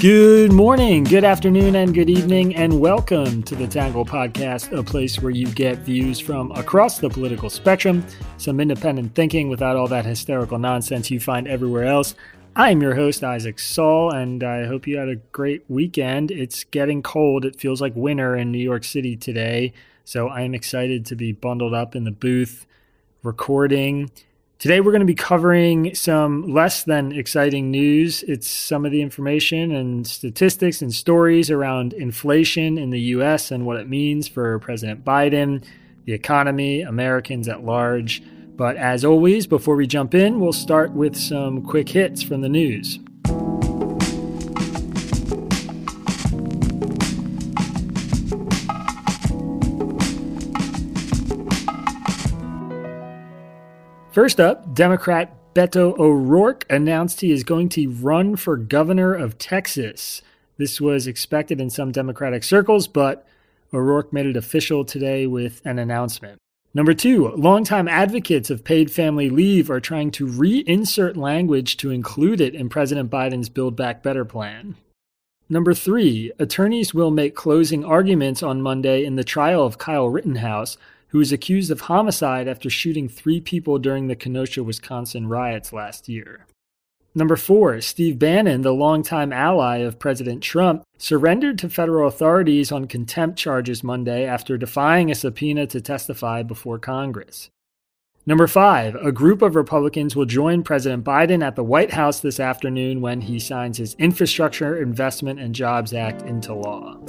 Good morning, good afternoon, and good evening, and welcome to the Tangle Podcast, a place where you get views from across the political spectrum, some independent thinking without all that hysterical nonsense you find everywhere else. I'm your host, Isaac Saul, and I hope you had a great weekend. It's getting cold. It feels like winter in New York City today, so I am excited to be bundled up in the booth recording. Today, we're going to be covering some less than exciting news. It's some of the information and statistics and stories around inflation in the US and what it means for President Biden, the economy, Americans at large. But as always, before we jump in, we'll start with some quick hits from the news. First up, Democrat Beto O'Rourke announced he is going to run for governor of Texas. This was expected in some Democratic circles, but O'Rourke made it official today with an announcement. Number two, longtime advocates of paid family leave are trying to reinsert language to include it in President Biden's Build Back Better plan. Number three, attorneys will make closing arguments on Monday in the trial of Kyle Rittenhouse, who is accused of homicide after shooting three people during the Kenosha, Wisconsin riots last year. Number four, Steve Bannon, the longtime ally of President Trump, surrendered to federal authorities on contempt charges Monday after defying a subpoena to testify before Congress. Number five, a group of Republicans will join President Biden at the White House this afternoon when he signs his Infrastructure Investment and Jobs Act into law.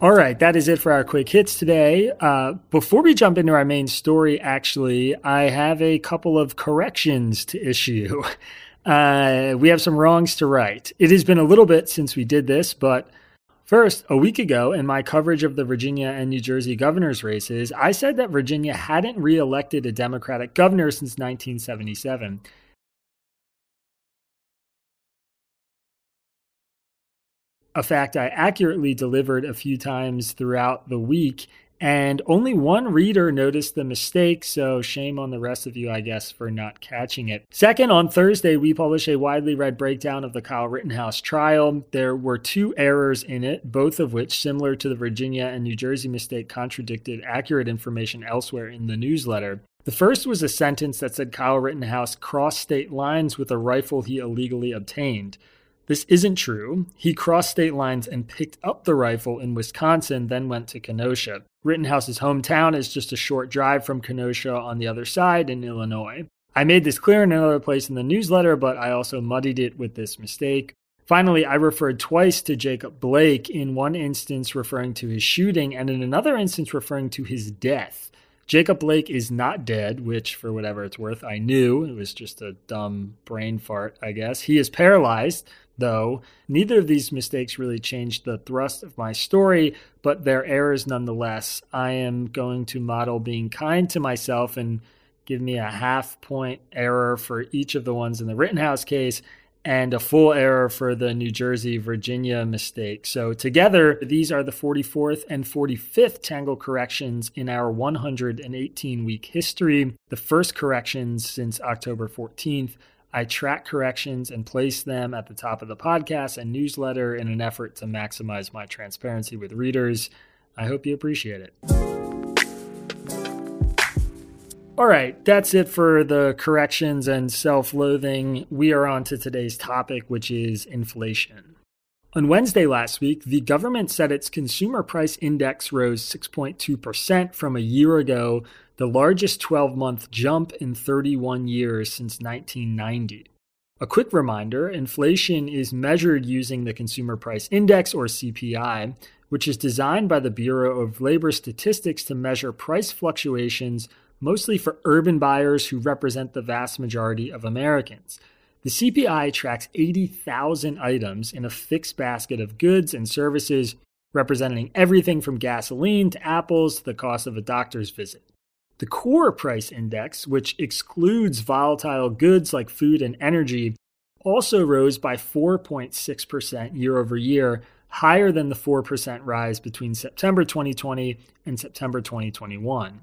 All right, that is it for our quick hits today. Uh, before we jump into our main story, actually, I have a couple of corrections to issue. Uh, we have some wrongs to right. It has been a little bit since we did this, but first, a week ago, in my coverage of the Virginia and New Jersey governor's races, I said that Virginia hadn't reelected a Democratic governor since 1977. A fact I accurately delivered a few times throughout the week. And only one reader noticed the mistake, so shame on the rest of you, I guess, for not catching it. Second, on Thursday, we published a widely read breakdown of the Kyle Rittenhouse trial. There were two errors in it, both of which, similar to the Virginia and New Jersey mistake, contradicted accurate information elsewhere in the newsletter. The first was a sentence that said Kyle Rittenhouse crossed state lines with a rifle he illegally obtained. This isn't true. He crossed state lines and picked up the rifle in Wisconsin, then went to Kenosha. Rittenhouse's hometown is just a short drive from Kenosha on the other side in Illinois. I made this clear in another place in the newsletter, but I also muddied it with this mistake. Finally, I referred twice to Jacob Blake, in one instance referring to his shooting, and in another instance referring to his death. Jacob Blake is not dead, which, for whatever it's worth, I knew. It was just a dumb brain fart, I guess. He is paralyzed, though. Neither of these mistakes really changed the thrust of my story, but they're errors nonetheless. I am going to model being kind to myself and give me a half point error for each of the ones in the Rittenhouse case and a full error for the New Jersey Virginia mistake. So, together, these are the 44th and 45th Tangle corrections in our 118 week history, the first corrections since October 14th. I track corrections and place them at the top of the podcast and newsletter in an effort to maximize my transparency with readers. I hope you appreciate it. All right, that's it for the corrections and self loathing. We are on to today's topic, which is inflation. On Wednesday last week, the government said its consumer price index rose 6.2% from a year ago the largest 12 month jump in 31 years since 1990. A quick reminder inflation is measured using the Consumer Price Index, or CPI, which is designed by the Bureau of Labor Statistics to measure price fluctuations mostly for urban buyers who represent the vast majority of Americans. The CPI tracks 80,000 items in a fixed basket of goods and services, representing everything from gasoline to apples to the cost of a doctor's visit. The core price index, which excludes volatile goods like food and energy, also rose by 4.6% year over year, higher than the 4% rise between September 2020 and September 2021.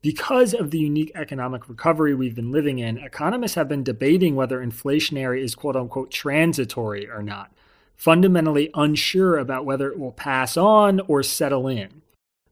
Because of the unique economic recovery we've been living in, economists have been debating whether inflationary is quote unquote transitory or not, fundamentally unsure about whether it will pass on or settle in.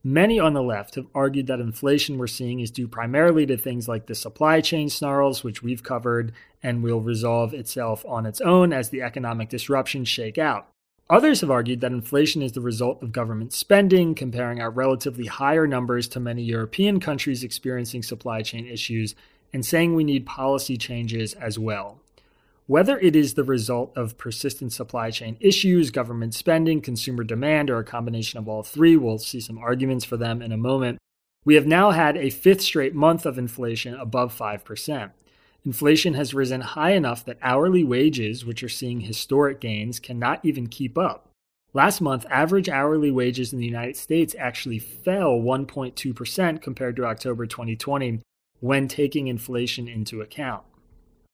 Many on the left have argued that inflation we're seeing is due primarily to things like the supply chain snarls, which we've covered and will resolve itself on its own as the economic disruptions shake out. Others have argued that inflation is the result of government spending, comparing our relatively higher numbers to many European countries experiencing supply chain issues, and saying we need policy changes as well. Whether it is the result of persistent supply chain issues, government spending, consumer demand, or a combination of all three, we'll see some arguments for them in a moment. We have now had a fifth straight month of inflation above 5%. Inflation has risen high enough that hourly wages, which are seeing historic gains, cannot even keep up. Last month, average hourly wages in the United States actually fell 1.2% compared to October 2020 when taking inflation into account.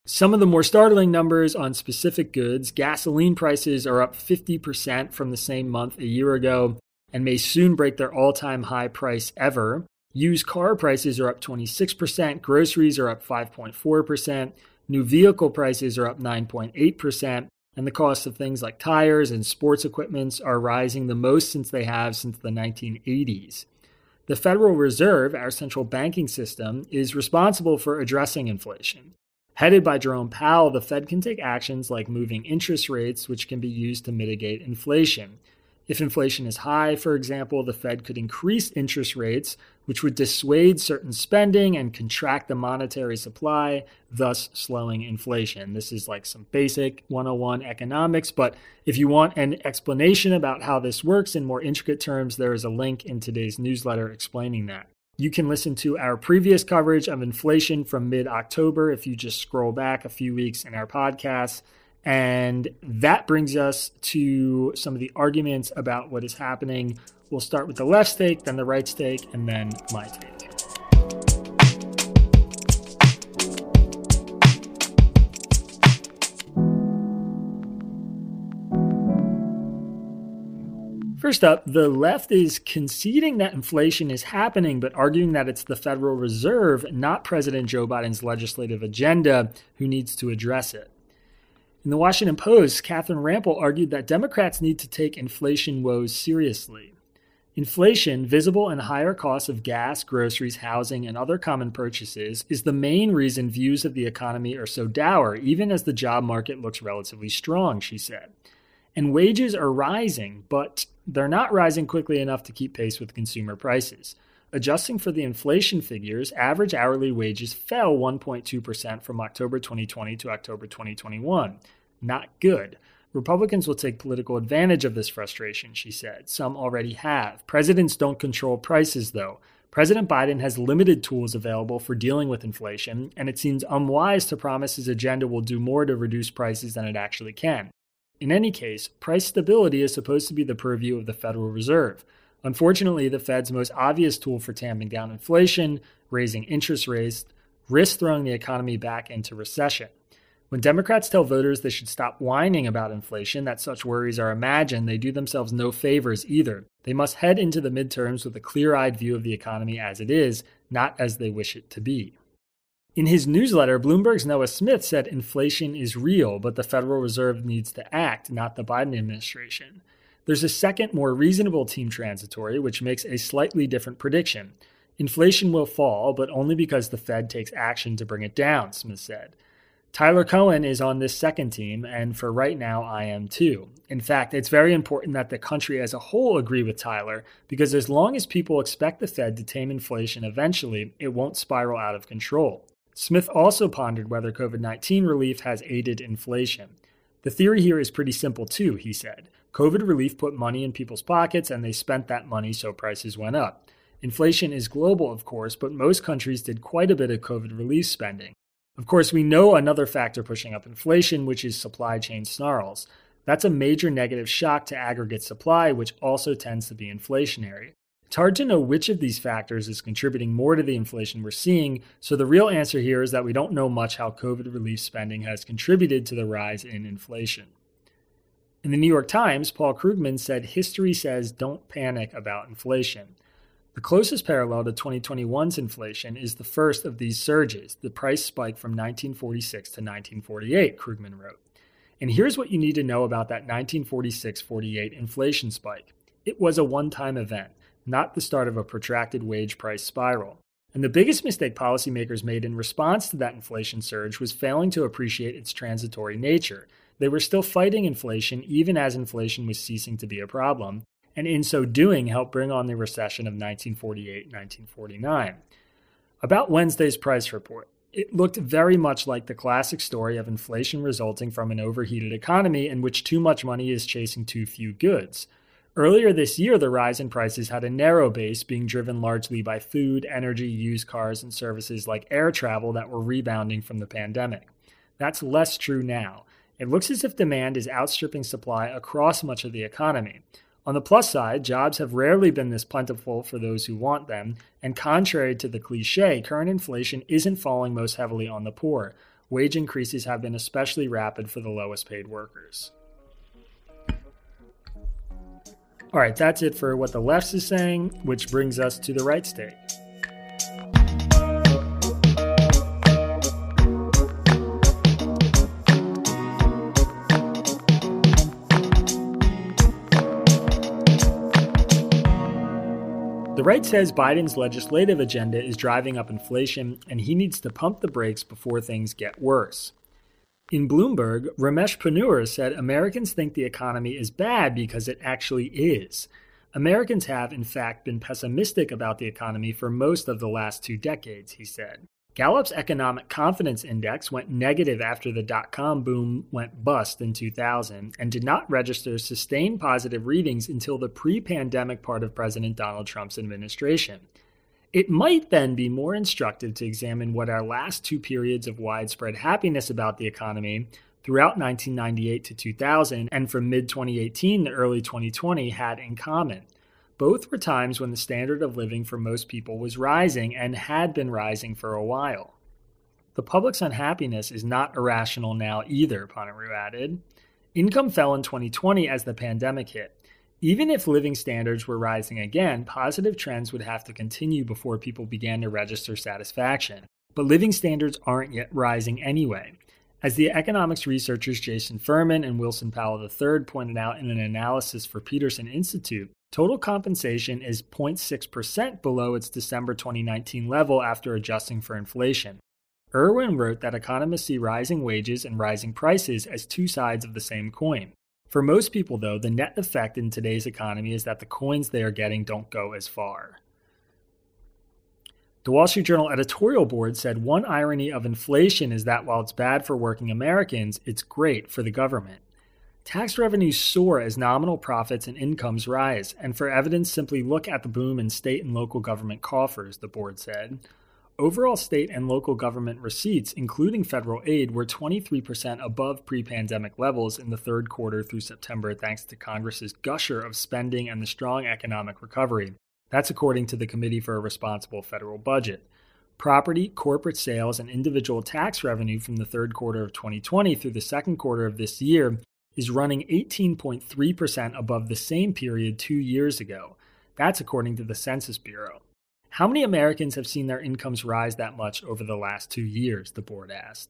Some of the more startling numbers on specific goods gasoline prices are up 50% from the same month a year ago and may soon break their all time high price ever. Used car prices are up 26%, groceries are up 5.4%, new vehicle prices are up 9.8%, and the cost of things like tires and sports equipment are rising the most since they have since the 1980s. The Federal Reserve, our central banking system, is responsible for addressing inflation. Headed by Jerome Powell, the Fed can take actions like moving interest rates, which can be used to mitigate inflation. If inflation is high, for example, the Fed could increase interest rates, which would dissuade certain spending and contract the monetary supply, thus slowing inflation. This is like some basic 101 economics, but if you want an explanation about how this works in more intricate terms, there is a link in today's newsletter explaining that. You can listen to our previous coverage of inflation from mid October if you just scroll back a few weeks in our podcast. And that brings us to some of the arguments about what is happening. We'll start with the left stake, then the right stake, and then my take. First up, the left is conceding that inflation is happening, but arguing that it's the Federal Reserve, not President Joe Biden's legislative agenda, who needs to address it. In the Washington Post, Catherine Rampell argued that Democrats need to take inflation woes seriously. Inflation, visible in higher costs of gas, groceries, housing, and other common purchases, is the main reason views of the economy are so dour, even as the job market looks relatively strong, she said. And wages are rising, but they're not rising quickly enough to keep pace with consumer prices. Adjusting for the inflation figures, average hourly wages fell 1.2% from October 2020 to October 2021. Not good. Republicans will take political advantage of this frustration, she said. Some already have. Presidents don't control prices, though. President Biden has limited tools available for dealing with inflation, and it seems unwise to promise his agenda will do more to reduce prices than it actually can. In any case, price stability is supposed to be the purview of the Federal Reserve. Unfortunately, the Fed's most obvious tool for tamping down inflation, raising interest rates, risks throwing the economy back into recession. When Democrats tell voters they should stop whining about inflation, that such worries are imagined, they do themselves no favors either. They must head into the midterms with a clear eyed view of the economy as it is, not as they wish it to be. In his newsletter, Bloomberg's Noah Smith said inflation is real, but the Federal Reserve needs to act, not the Biden administration. There's a second, more reasonable team transitory, which makes a slightly different prediction. Inflation will fall, but only because the Fed takes action to bring it down, Smith said. Tyler Cowen is on this second team, and for right now, I am too. In fact, it's very important that the country as a whole agree with Tyler, because as long as people expect the Fed to tame inflation eventually, it won't spiral out of control. Smith also pondered whether COVID 19 relief has aided inflation. The theory here is pretty simple, too, he said. COVID relief put money in people's pockets and they spent that money, so prices went up. Inflation is global, of course, but most countries did quite a bit of COVID relief spending. Of course, we know another factor pushing up inflation, which is supply chain snarls. That's a major negative shock to aggregate supply, which also tends to be inflationary. It's hard to know which of these factors is contributing more to the inflation we're seeing, so the real answer here is that we don't know much how COVID relief spending has contributed to the rise in inflation. In the New York Times, Paul Krugman said history says don't panic about inflation. The closest parallel to 2021's inflation is the first of these surges, the price spike from 1946 to 1948, Krugman wrote. And here's what you need to know about that 1946 48 inflation spike it was a one time event, not the start of a protracted wage price spiral. And the biggest mistake policymakers made in response to that inflation surge was failing to appreciate its transitory nature. They were still fighting inflation even as inflation was ceasing to be a problem, and in so doing helped bring on the recession of 1948 1949. About Wednesday's price report. It looked very much like the classic story of inflation resulting from an overheated economy in which too much money is chasing too few goods. Earlier this year, the rise in prices had a narrow base, being driven largely by food, energy, used cars, and services like air travel that were rebounding from the pandemic. That's less true now. It looks as if demand is outstripping supply across much of the economy. On the plus side, jobs have rarely been this plentiful for those who want them, and contrary to the cliche, current inflation isn't falling most heavily on the poor. Wage increases have been especially rapid for the lowest paid workers. All right, that's it for what the left is saying, which brings us to the right state. The right says Biden's legislative agenda is driving up inflation and he needs to pump the brakes before things get worse. In Bloomberg, Ramesh Ponnuru said Americans think the economy is bad because it actually is. Americans have, in fact, been pessimistic about the economy for most of the last two decades, he said. Gallup's Economic Confidence Index went negative after the dot com boom went bust in 2000 and did not register sustained positive readings until the pre pandemic part of President Donald Trump's administration. It might then be more instructive to examine what our last two periods of widespread happiness about the economy throughout 1998 to 2000 and from mid 2018 to early 2020 had in common. Both were times when the standard of living for most people was rising and had been rising for a while. The public's unhappiness is not irrational now either, Ponnuru added. Income fell in 2020 as the pandemic hit. Even if living standards were rising again, positive trends would have to continue before people began to register satisfaction. But living standards aren't yet rising anyway. As the economics researchers Jason Furman and Wilson Powell III pointed out in an analysis for Peterson Institute, Total compensation is 0.6% below its December 2019 level after adjusting for inflation. Irwin wrote that economists see rising wages and rising prices as two sides of the same coin. For most people, though, the net effect in today's economy is that the coins they are getting don't go as far. The Wall Street Journal editorial board said one irony of inflation is that while it's bad for working Americans, it's great for the government. Tax revenues soar as nominal profits and incomes rise, and for evidence, simply look at the boom in state and local government coffers, the board said. Overall state and local government receipts, including federal aid, were 23% above pre pandemic levels in the third quarter through September, thanks to Congress's gusher of spending and the strong economic recovery. That's according to the Committee for a Responsible Federal Budget. Property, corporate sales, and individual tax revenue from the third quarter of 2020 through the second quarter of this year is running 18.3% above the same period two years ago. That's according to the Census Bureau. How many Americans have seen their incomes rise that much over the last two years? The board asked.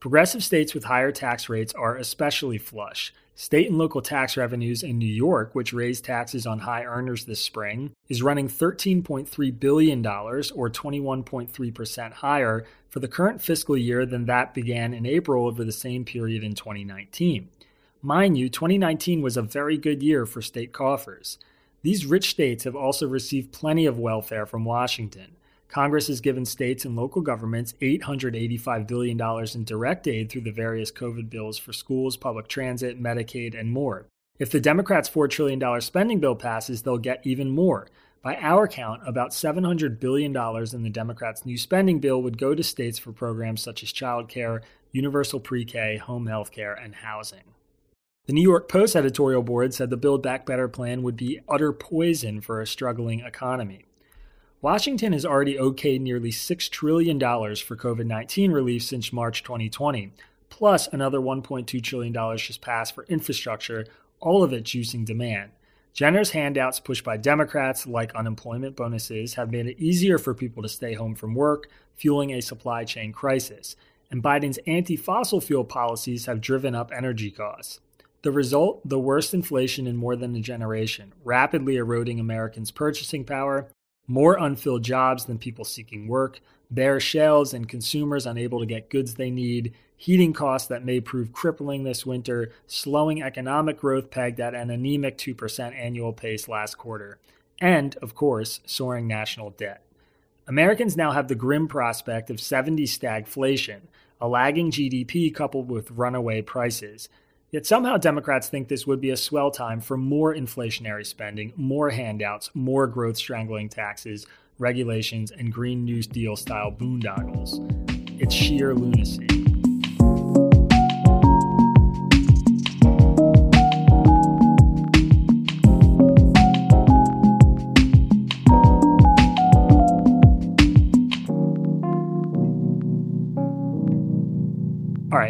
Progressive states with higher tax rates are especially flush. State and local tax revenues in New York, which raised taxes on high earners this spring, is running $13.3 billion, or 21.3% higher, for the current fiscal year than that began in April over the same period in 2019. Mind you, 2019 was a very good year for state coffers. These rich states have also received plenty of welfare from Washington. Congress has given states and local governments $885 billion in direct aid through the various COVID bills for schools, public transit, Medicaid, and more. If the Democrats' $4 trillion spending bill passes, they'll get even more. By our count, about $700 billion in the Democrats' new spending bill would go to states for programs such as childcare, universal pre K, home health care, and housing. The New York Post editorial board said the Build Back Better plan would be utter poison for a struggling economy. Washington has already okayed nearly $6 trillion for COVID 19 relief since March 2020, plus another $1.2 trillion just passed for infrastructure, all of it juicing demand. Generous handouts pushed by Democrats, like unemployment bonuses, have made it easier for people to stay home from work, fueling a supply chain crisis. And Biden's anti fossil fuel policies have driven up energy costs. The result the worst inflation in more than a generation, rapidly eroding Americans' purchasing power, more unfilled jobs than people seeking work, bare shelves and consumers unable to get goods they need, heating costs that may prove crippling this winter, slowing economic growth pegged at an anemic 2% annual pace last quarter, and, of course, soaring national debt. Americans now have the grim prospect of 70 stagflation, a lagging GDP coupled with runaway prices. Yet somehow Democrats think this would be a swell time for more inflationary spending, more handouts, more growth strangling taxes, regulations, and Green New Deal style boondoggles. It's sheer lunacy.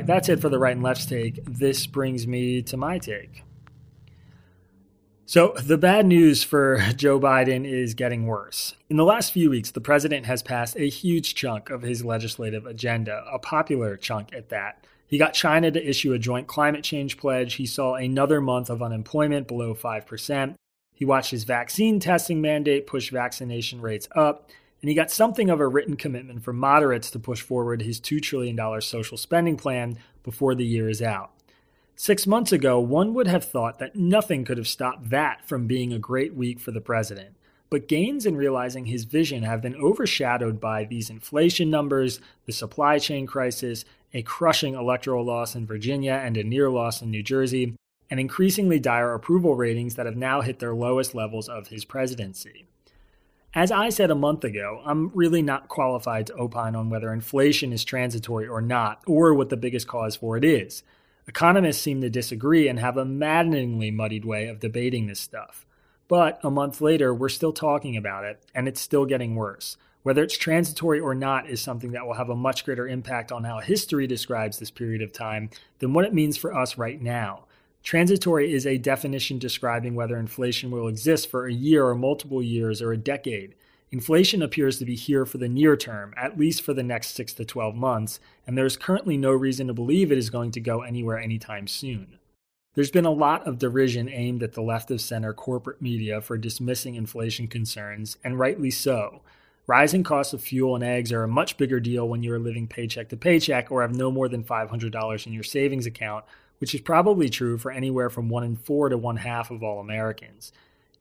Right, that's it for the right and left's take. This brings me to my take. So, the bad news for Joe Biden is getting worse. In the last few weeks, the president has passed a huge chunk of his legislative agenda, a popular chunk at that. He got China to issue a joint climate change pledge. He saw another month of unemployment below 5%. He watched his vaccine testing mandate push vaccination rates up and he got something of a written commitment from moderates to push forward his $2 trillion social spending plan before the year is out. Six months ago, one would have thought that nothing could have stopped that from being a great week for the president. But gains in realizing his vision have been overshadowed by these inflation numbers, the supply chain crisis, a crushing electoral loss in Virginia and a near loss in New Jersey, and increasingly dire approval ratings that have now hit their lowest levels of his presidency. As I said a month ago, I'm really not qualified to opine on whether inflation is transitory or not, or what the biggest cause for it is. Economists seem to disagree and have a maddeningly muddied way of debating this stuff. But a month later, we're still talking about it, and it's still getting worse. Whether it's transitory or not is something that will have a much greater impact on how history describes this period of time than what it means for us right now. Transitory is a definition describing whether inflation will exist for a year or multiple years or a decade. Inflation appears to be here for the near term, at least for the next 6 to 12 months, and there is currently no reason to believe it is going to go anywhere anytime soon. There's been a lot of derision aimed at the left of center corporate media for dismissing inflation concerns, and rightly so. Rising costs of fuel and eggs are a much bigger deal when you are living paycheck to paycheck or have no more than $500 in your savings account which is probably true for anywhere from one in four to one half of all Americans.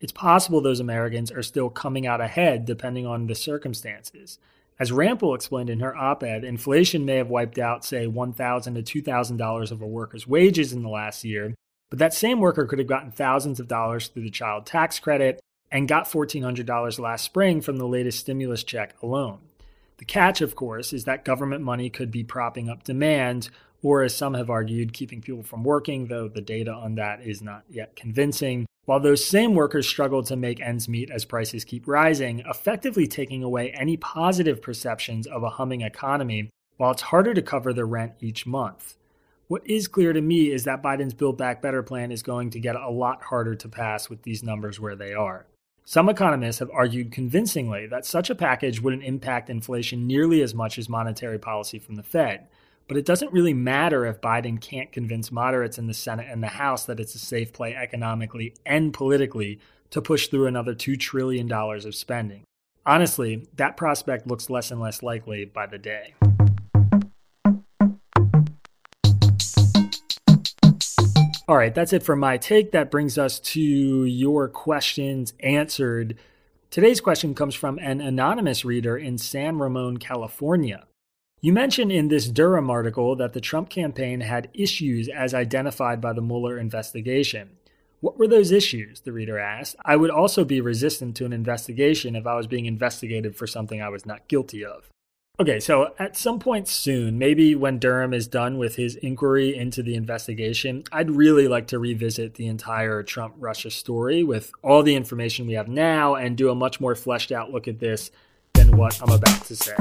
It's possible those Americans are still coming out ahead depending on the circumstances. As Rampell explained in her op ed, inflation may have wiped out, say, $1,000 to $2,000 of a worker's wages in the last year, but that same worker could have gotten thousands of dollars through the child tax credit and got $1,400 last spring from the latest stimulus check alone. The catch, of course, is that government money could be propping up demand or as some have argued, keeping people from working, though the data on that is not yet convincing. While those same workers struggle to make ends meet as prices keep rising, effectively taking away any positive perceptions of a humming economy, while it's harder to cover the rent each month. What is clear to me is that Biden's Build Back Better plan is going to get a lot harder to pass with these numbers where they are. Some economists have argued convincingly that such a package wouldn't impact inflation nearly as much as monetary policy from the Fed. But it doesn't really matter if Biden can't convince moderates in the Senate and the House that it's a safe play economically and politically to push through another $2 trillion of spending. Honestly, that prospect looks less and less likely by the day. All right, that's it for my take. That brings us to your questions answered. Today's question comes from an anonymous reader in San Ramon, California. You mentioned in this Durham article that the Trump campaign had issues as identified by the Mueller investigation. What were those issues? The reader asked. I would also be resistant to an investigation if I was being investigated for something I was not guilty of. Okay, so at some point soon, maybe when Durham is done with his inquiry into the investigation, I'd really like to revisit the entire Trump Russia story with all the information we have now and do a much more fleshed out look at this what I'm about to say.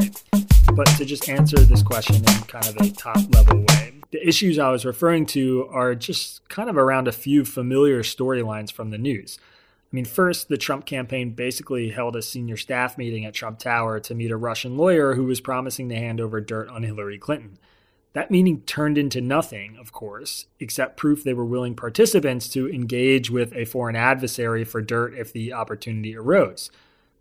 But to just answer this question in kind of a top level way, the issues I was referring to are just kind of around a few familiar storylines from the news. I mean, first, the Trump campaign basically held a senior staff meeting at Trump Tower to meet a Russian lawyer who was promising to hand over dirt on Hillary Clinton. That meeting turned into nothing, of course, except proof they were willing participants to engage with a foreign adversary for dirt if the opportunity arose.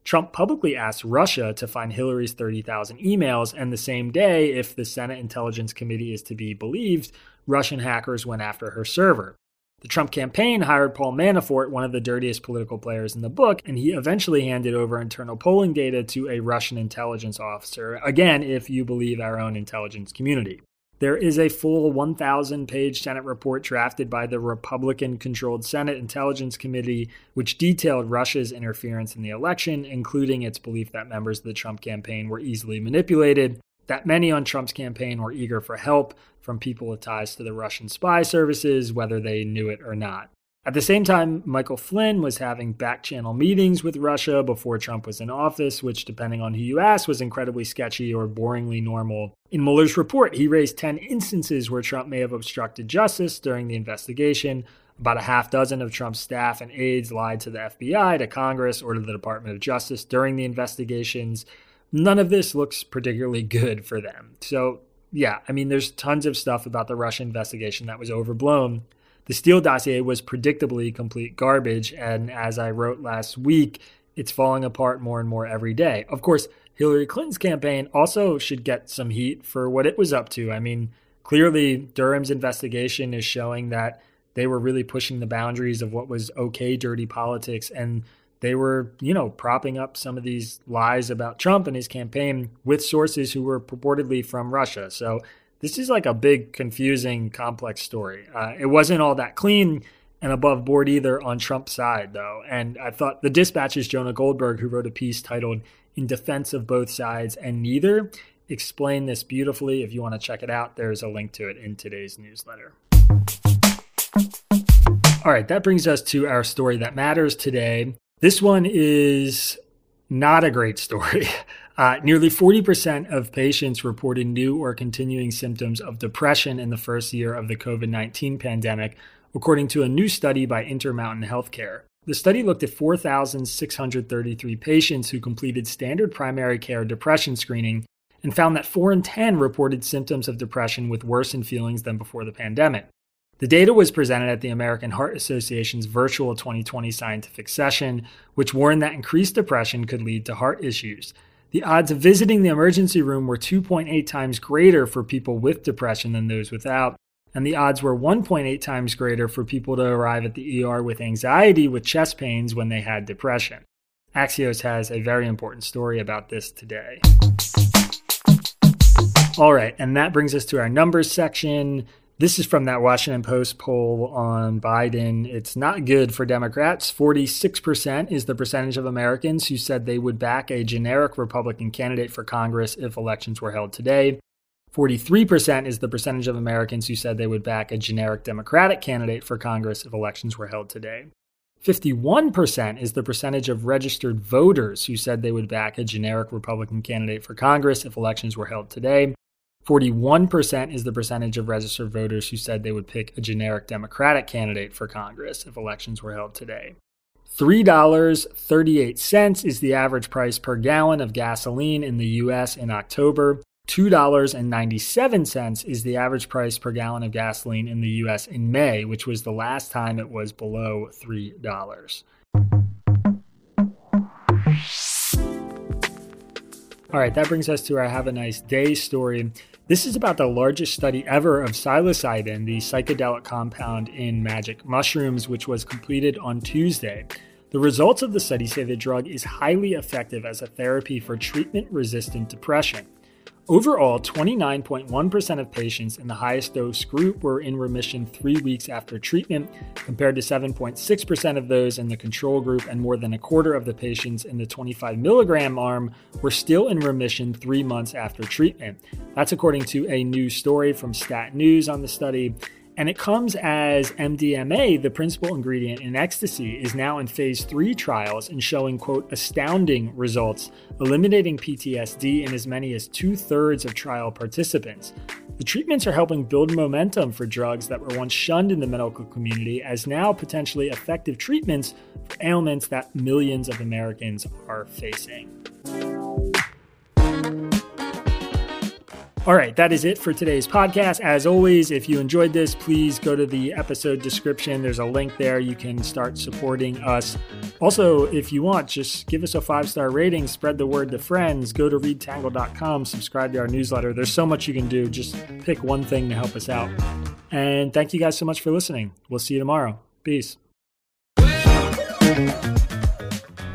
Trump publicly asked Russia to find Hillary's 30,000 emails, and the same day, if the Senate Intelligence Committee is to be believed, Russian hackers went after her server. The Trump campaign hired Paul Manafort, one of the dirtiest political players in the book, and he eventually handed over internal polling data to a Russian intelligence officer, again, if you believe our own intelligence community. There is a full 1,000 page Senate report drafted by the Republican controlled Senate Intelligence Committee, which detailed Russia's interference in the election, including its belief that members of the Trump campaign were easily manipulated, that many on Trump's campaign were eager for help from people with ties to the Russian spy services, whether they knew it or not. At the same time, Michael Flynn was having back channel meetings with Russia before Trump was in office, which, depending on who you ask, was incredibly sketchy or boringly normal. In Mueller's report, he raised 10 instances where Trump may have obstructed justice during the investigation. About a half dozen of Trump's staff and aides lied to the FBI, to Congress, or to the Department of Justice during the investigations none of this looks particularly good for them. So, yeah, I mean, there's tons of stuff about the Russia investigation that was overblown. The Steele dossier was predictably complete garbage. And as I wrote last week, it's falling apart more and more every day. Of course, Hillary Clinton's campaign also should get some heat for what it was up to. I mean, clearly, Durham's investigation is showing that they were really pushing the boundaries of what was okay dirty politics. And they were, you know, propping up some of these lies about Trump and his campaign with sources who were purportedly from Russia. So this is like a big, confusing, complex story. Uh, it wasn't all that clean and above board either on Trump's side, though. And I thought the Dispatch's Jonah Goldberg, who wrote a piece titled In Defense of Both Sides and Neither, explained this beautifully. If you want to check it out, there's a link to it in today's newsletter. All right, that brings us to our story that matters today. This one is not a great story. Uh, nearly 40% of patients reported new or continuing symptoms of depression in the first year of the COVID 19 pandemic, according to a new study by Intermountain Healthcare. The study looked at 4,633 patients who completed standard primary care depression screening and found that 4 in 10 reported symptoms of depression with worsened feelings than before the pandemic. The data was presented at the American Heart Association's virtual 2020 scientific session, which warned that increased depression could lead to heart issues. The odds of visiting the emergency room were 2.8 times greater for people with depression than those without, and the odds were 1.8 times greater for people to arrive at the ER with anxiety with chest pains when they had depression. Axios has a very important story about this today. All right, and that brings us to our numbers section. This is from that Washington Post poll on Biden. It's not good for Democrats. 46% is the percentage of Americans who said they would back a generic Republican candidate for Congress if elections were held today. 43% is the percentage of Americans who said they would back a generic Democratic candidate for Congress if elections were held today. 51% is the percentage of registered voters who said they would back a generic Republican candidate for Congress if elections were held today. 41% is the percentage of registered voters who said they would pick a generic Democratic candidate for Congress if elections were held today. $3.38 is the average price per gallon of gasoline in the U.S. in October. $2.97 is the average price per gallon of gasoline in the U.S. in May, which was the last time it was below $3. All right, that brings us to our Have a Nice Day story. This is about the largest study ever of psilocybin, the psychedelic compound in magic mushrooms, which was completed on Tuesday. The results of the study say the drug is highly effective as a therapy for treatment resistant depression. Overall, 29.1% of patients in the highest dose group were in remission three weeks after treatment, compared to 7.6% of those in the control group, and more than a quarter of the patients in the 25 milligram arm were still in remission three months after treatment. That's according to a new story from Stat News on the study. And it comes as MDMA, the principal ingredient in ecstasy, is now in phase three trials and showing, quote, astounding results, eliminating PTSD in as many as two thirds of trial participants. The treatments are helping build momentum for drugs that were once shunned in the medical community as now potentially effective treatments for ailments that millions of Americans are facing. All right, that is it for today's podcast. As always, if you enjoyed this, please go to the episode description. There's a link there. You can start supporting us. Also, if you want, just give us a five star rating, spread the word to friends, go to readtangle.com, subscribe to our newsletter. There's so much you can do. Just pick one thing to help us out. And thank you guys so much for listening. We'll see you tomorrow. Peace.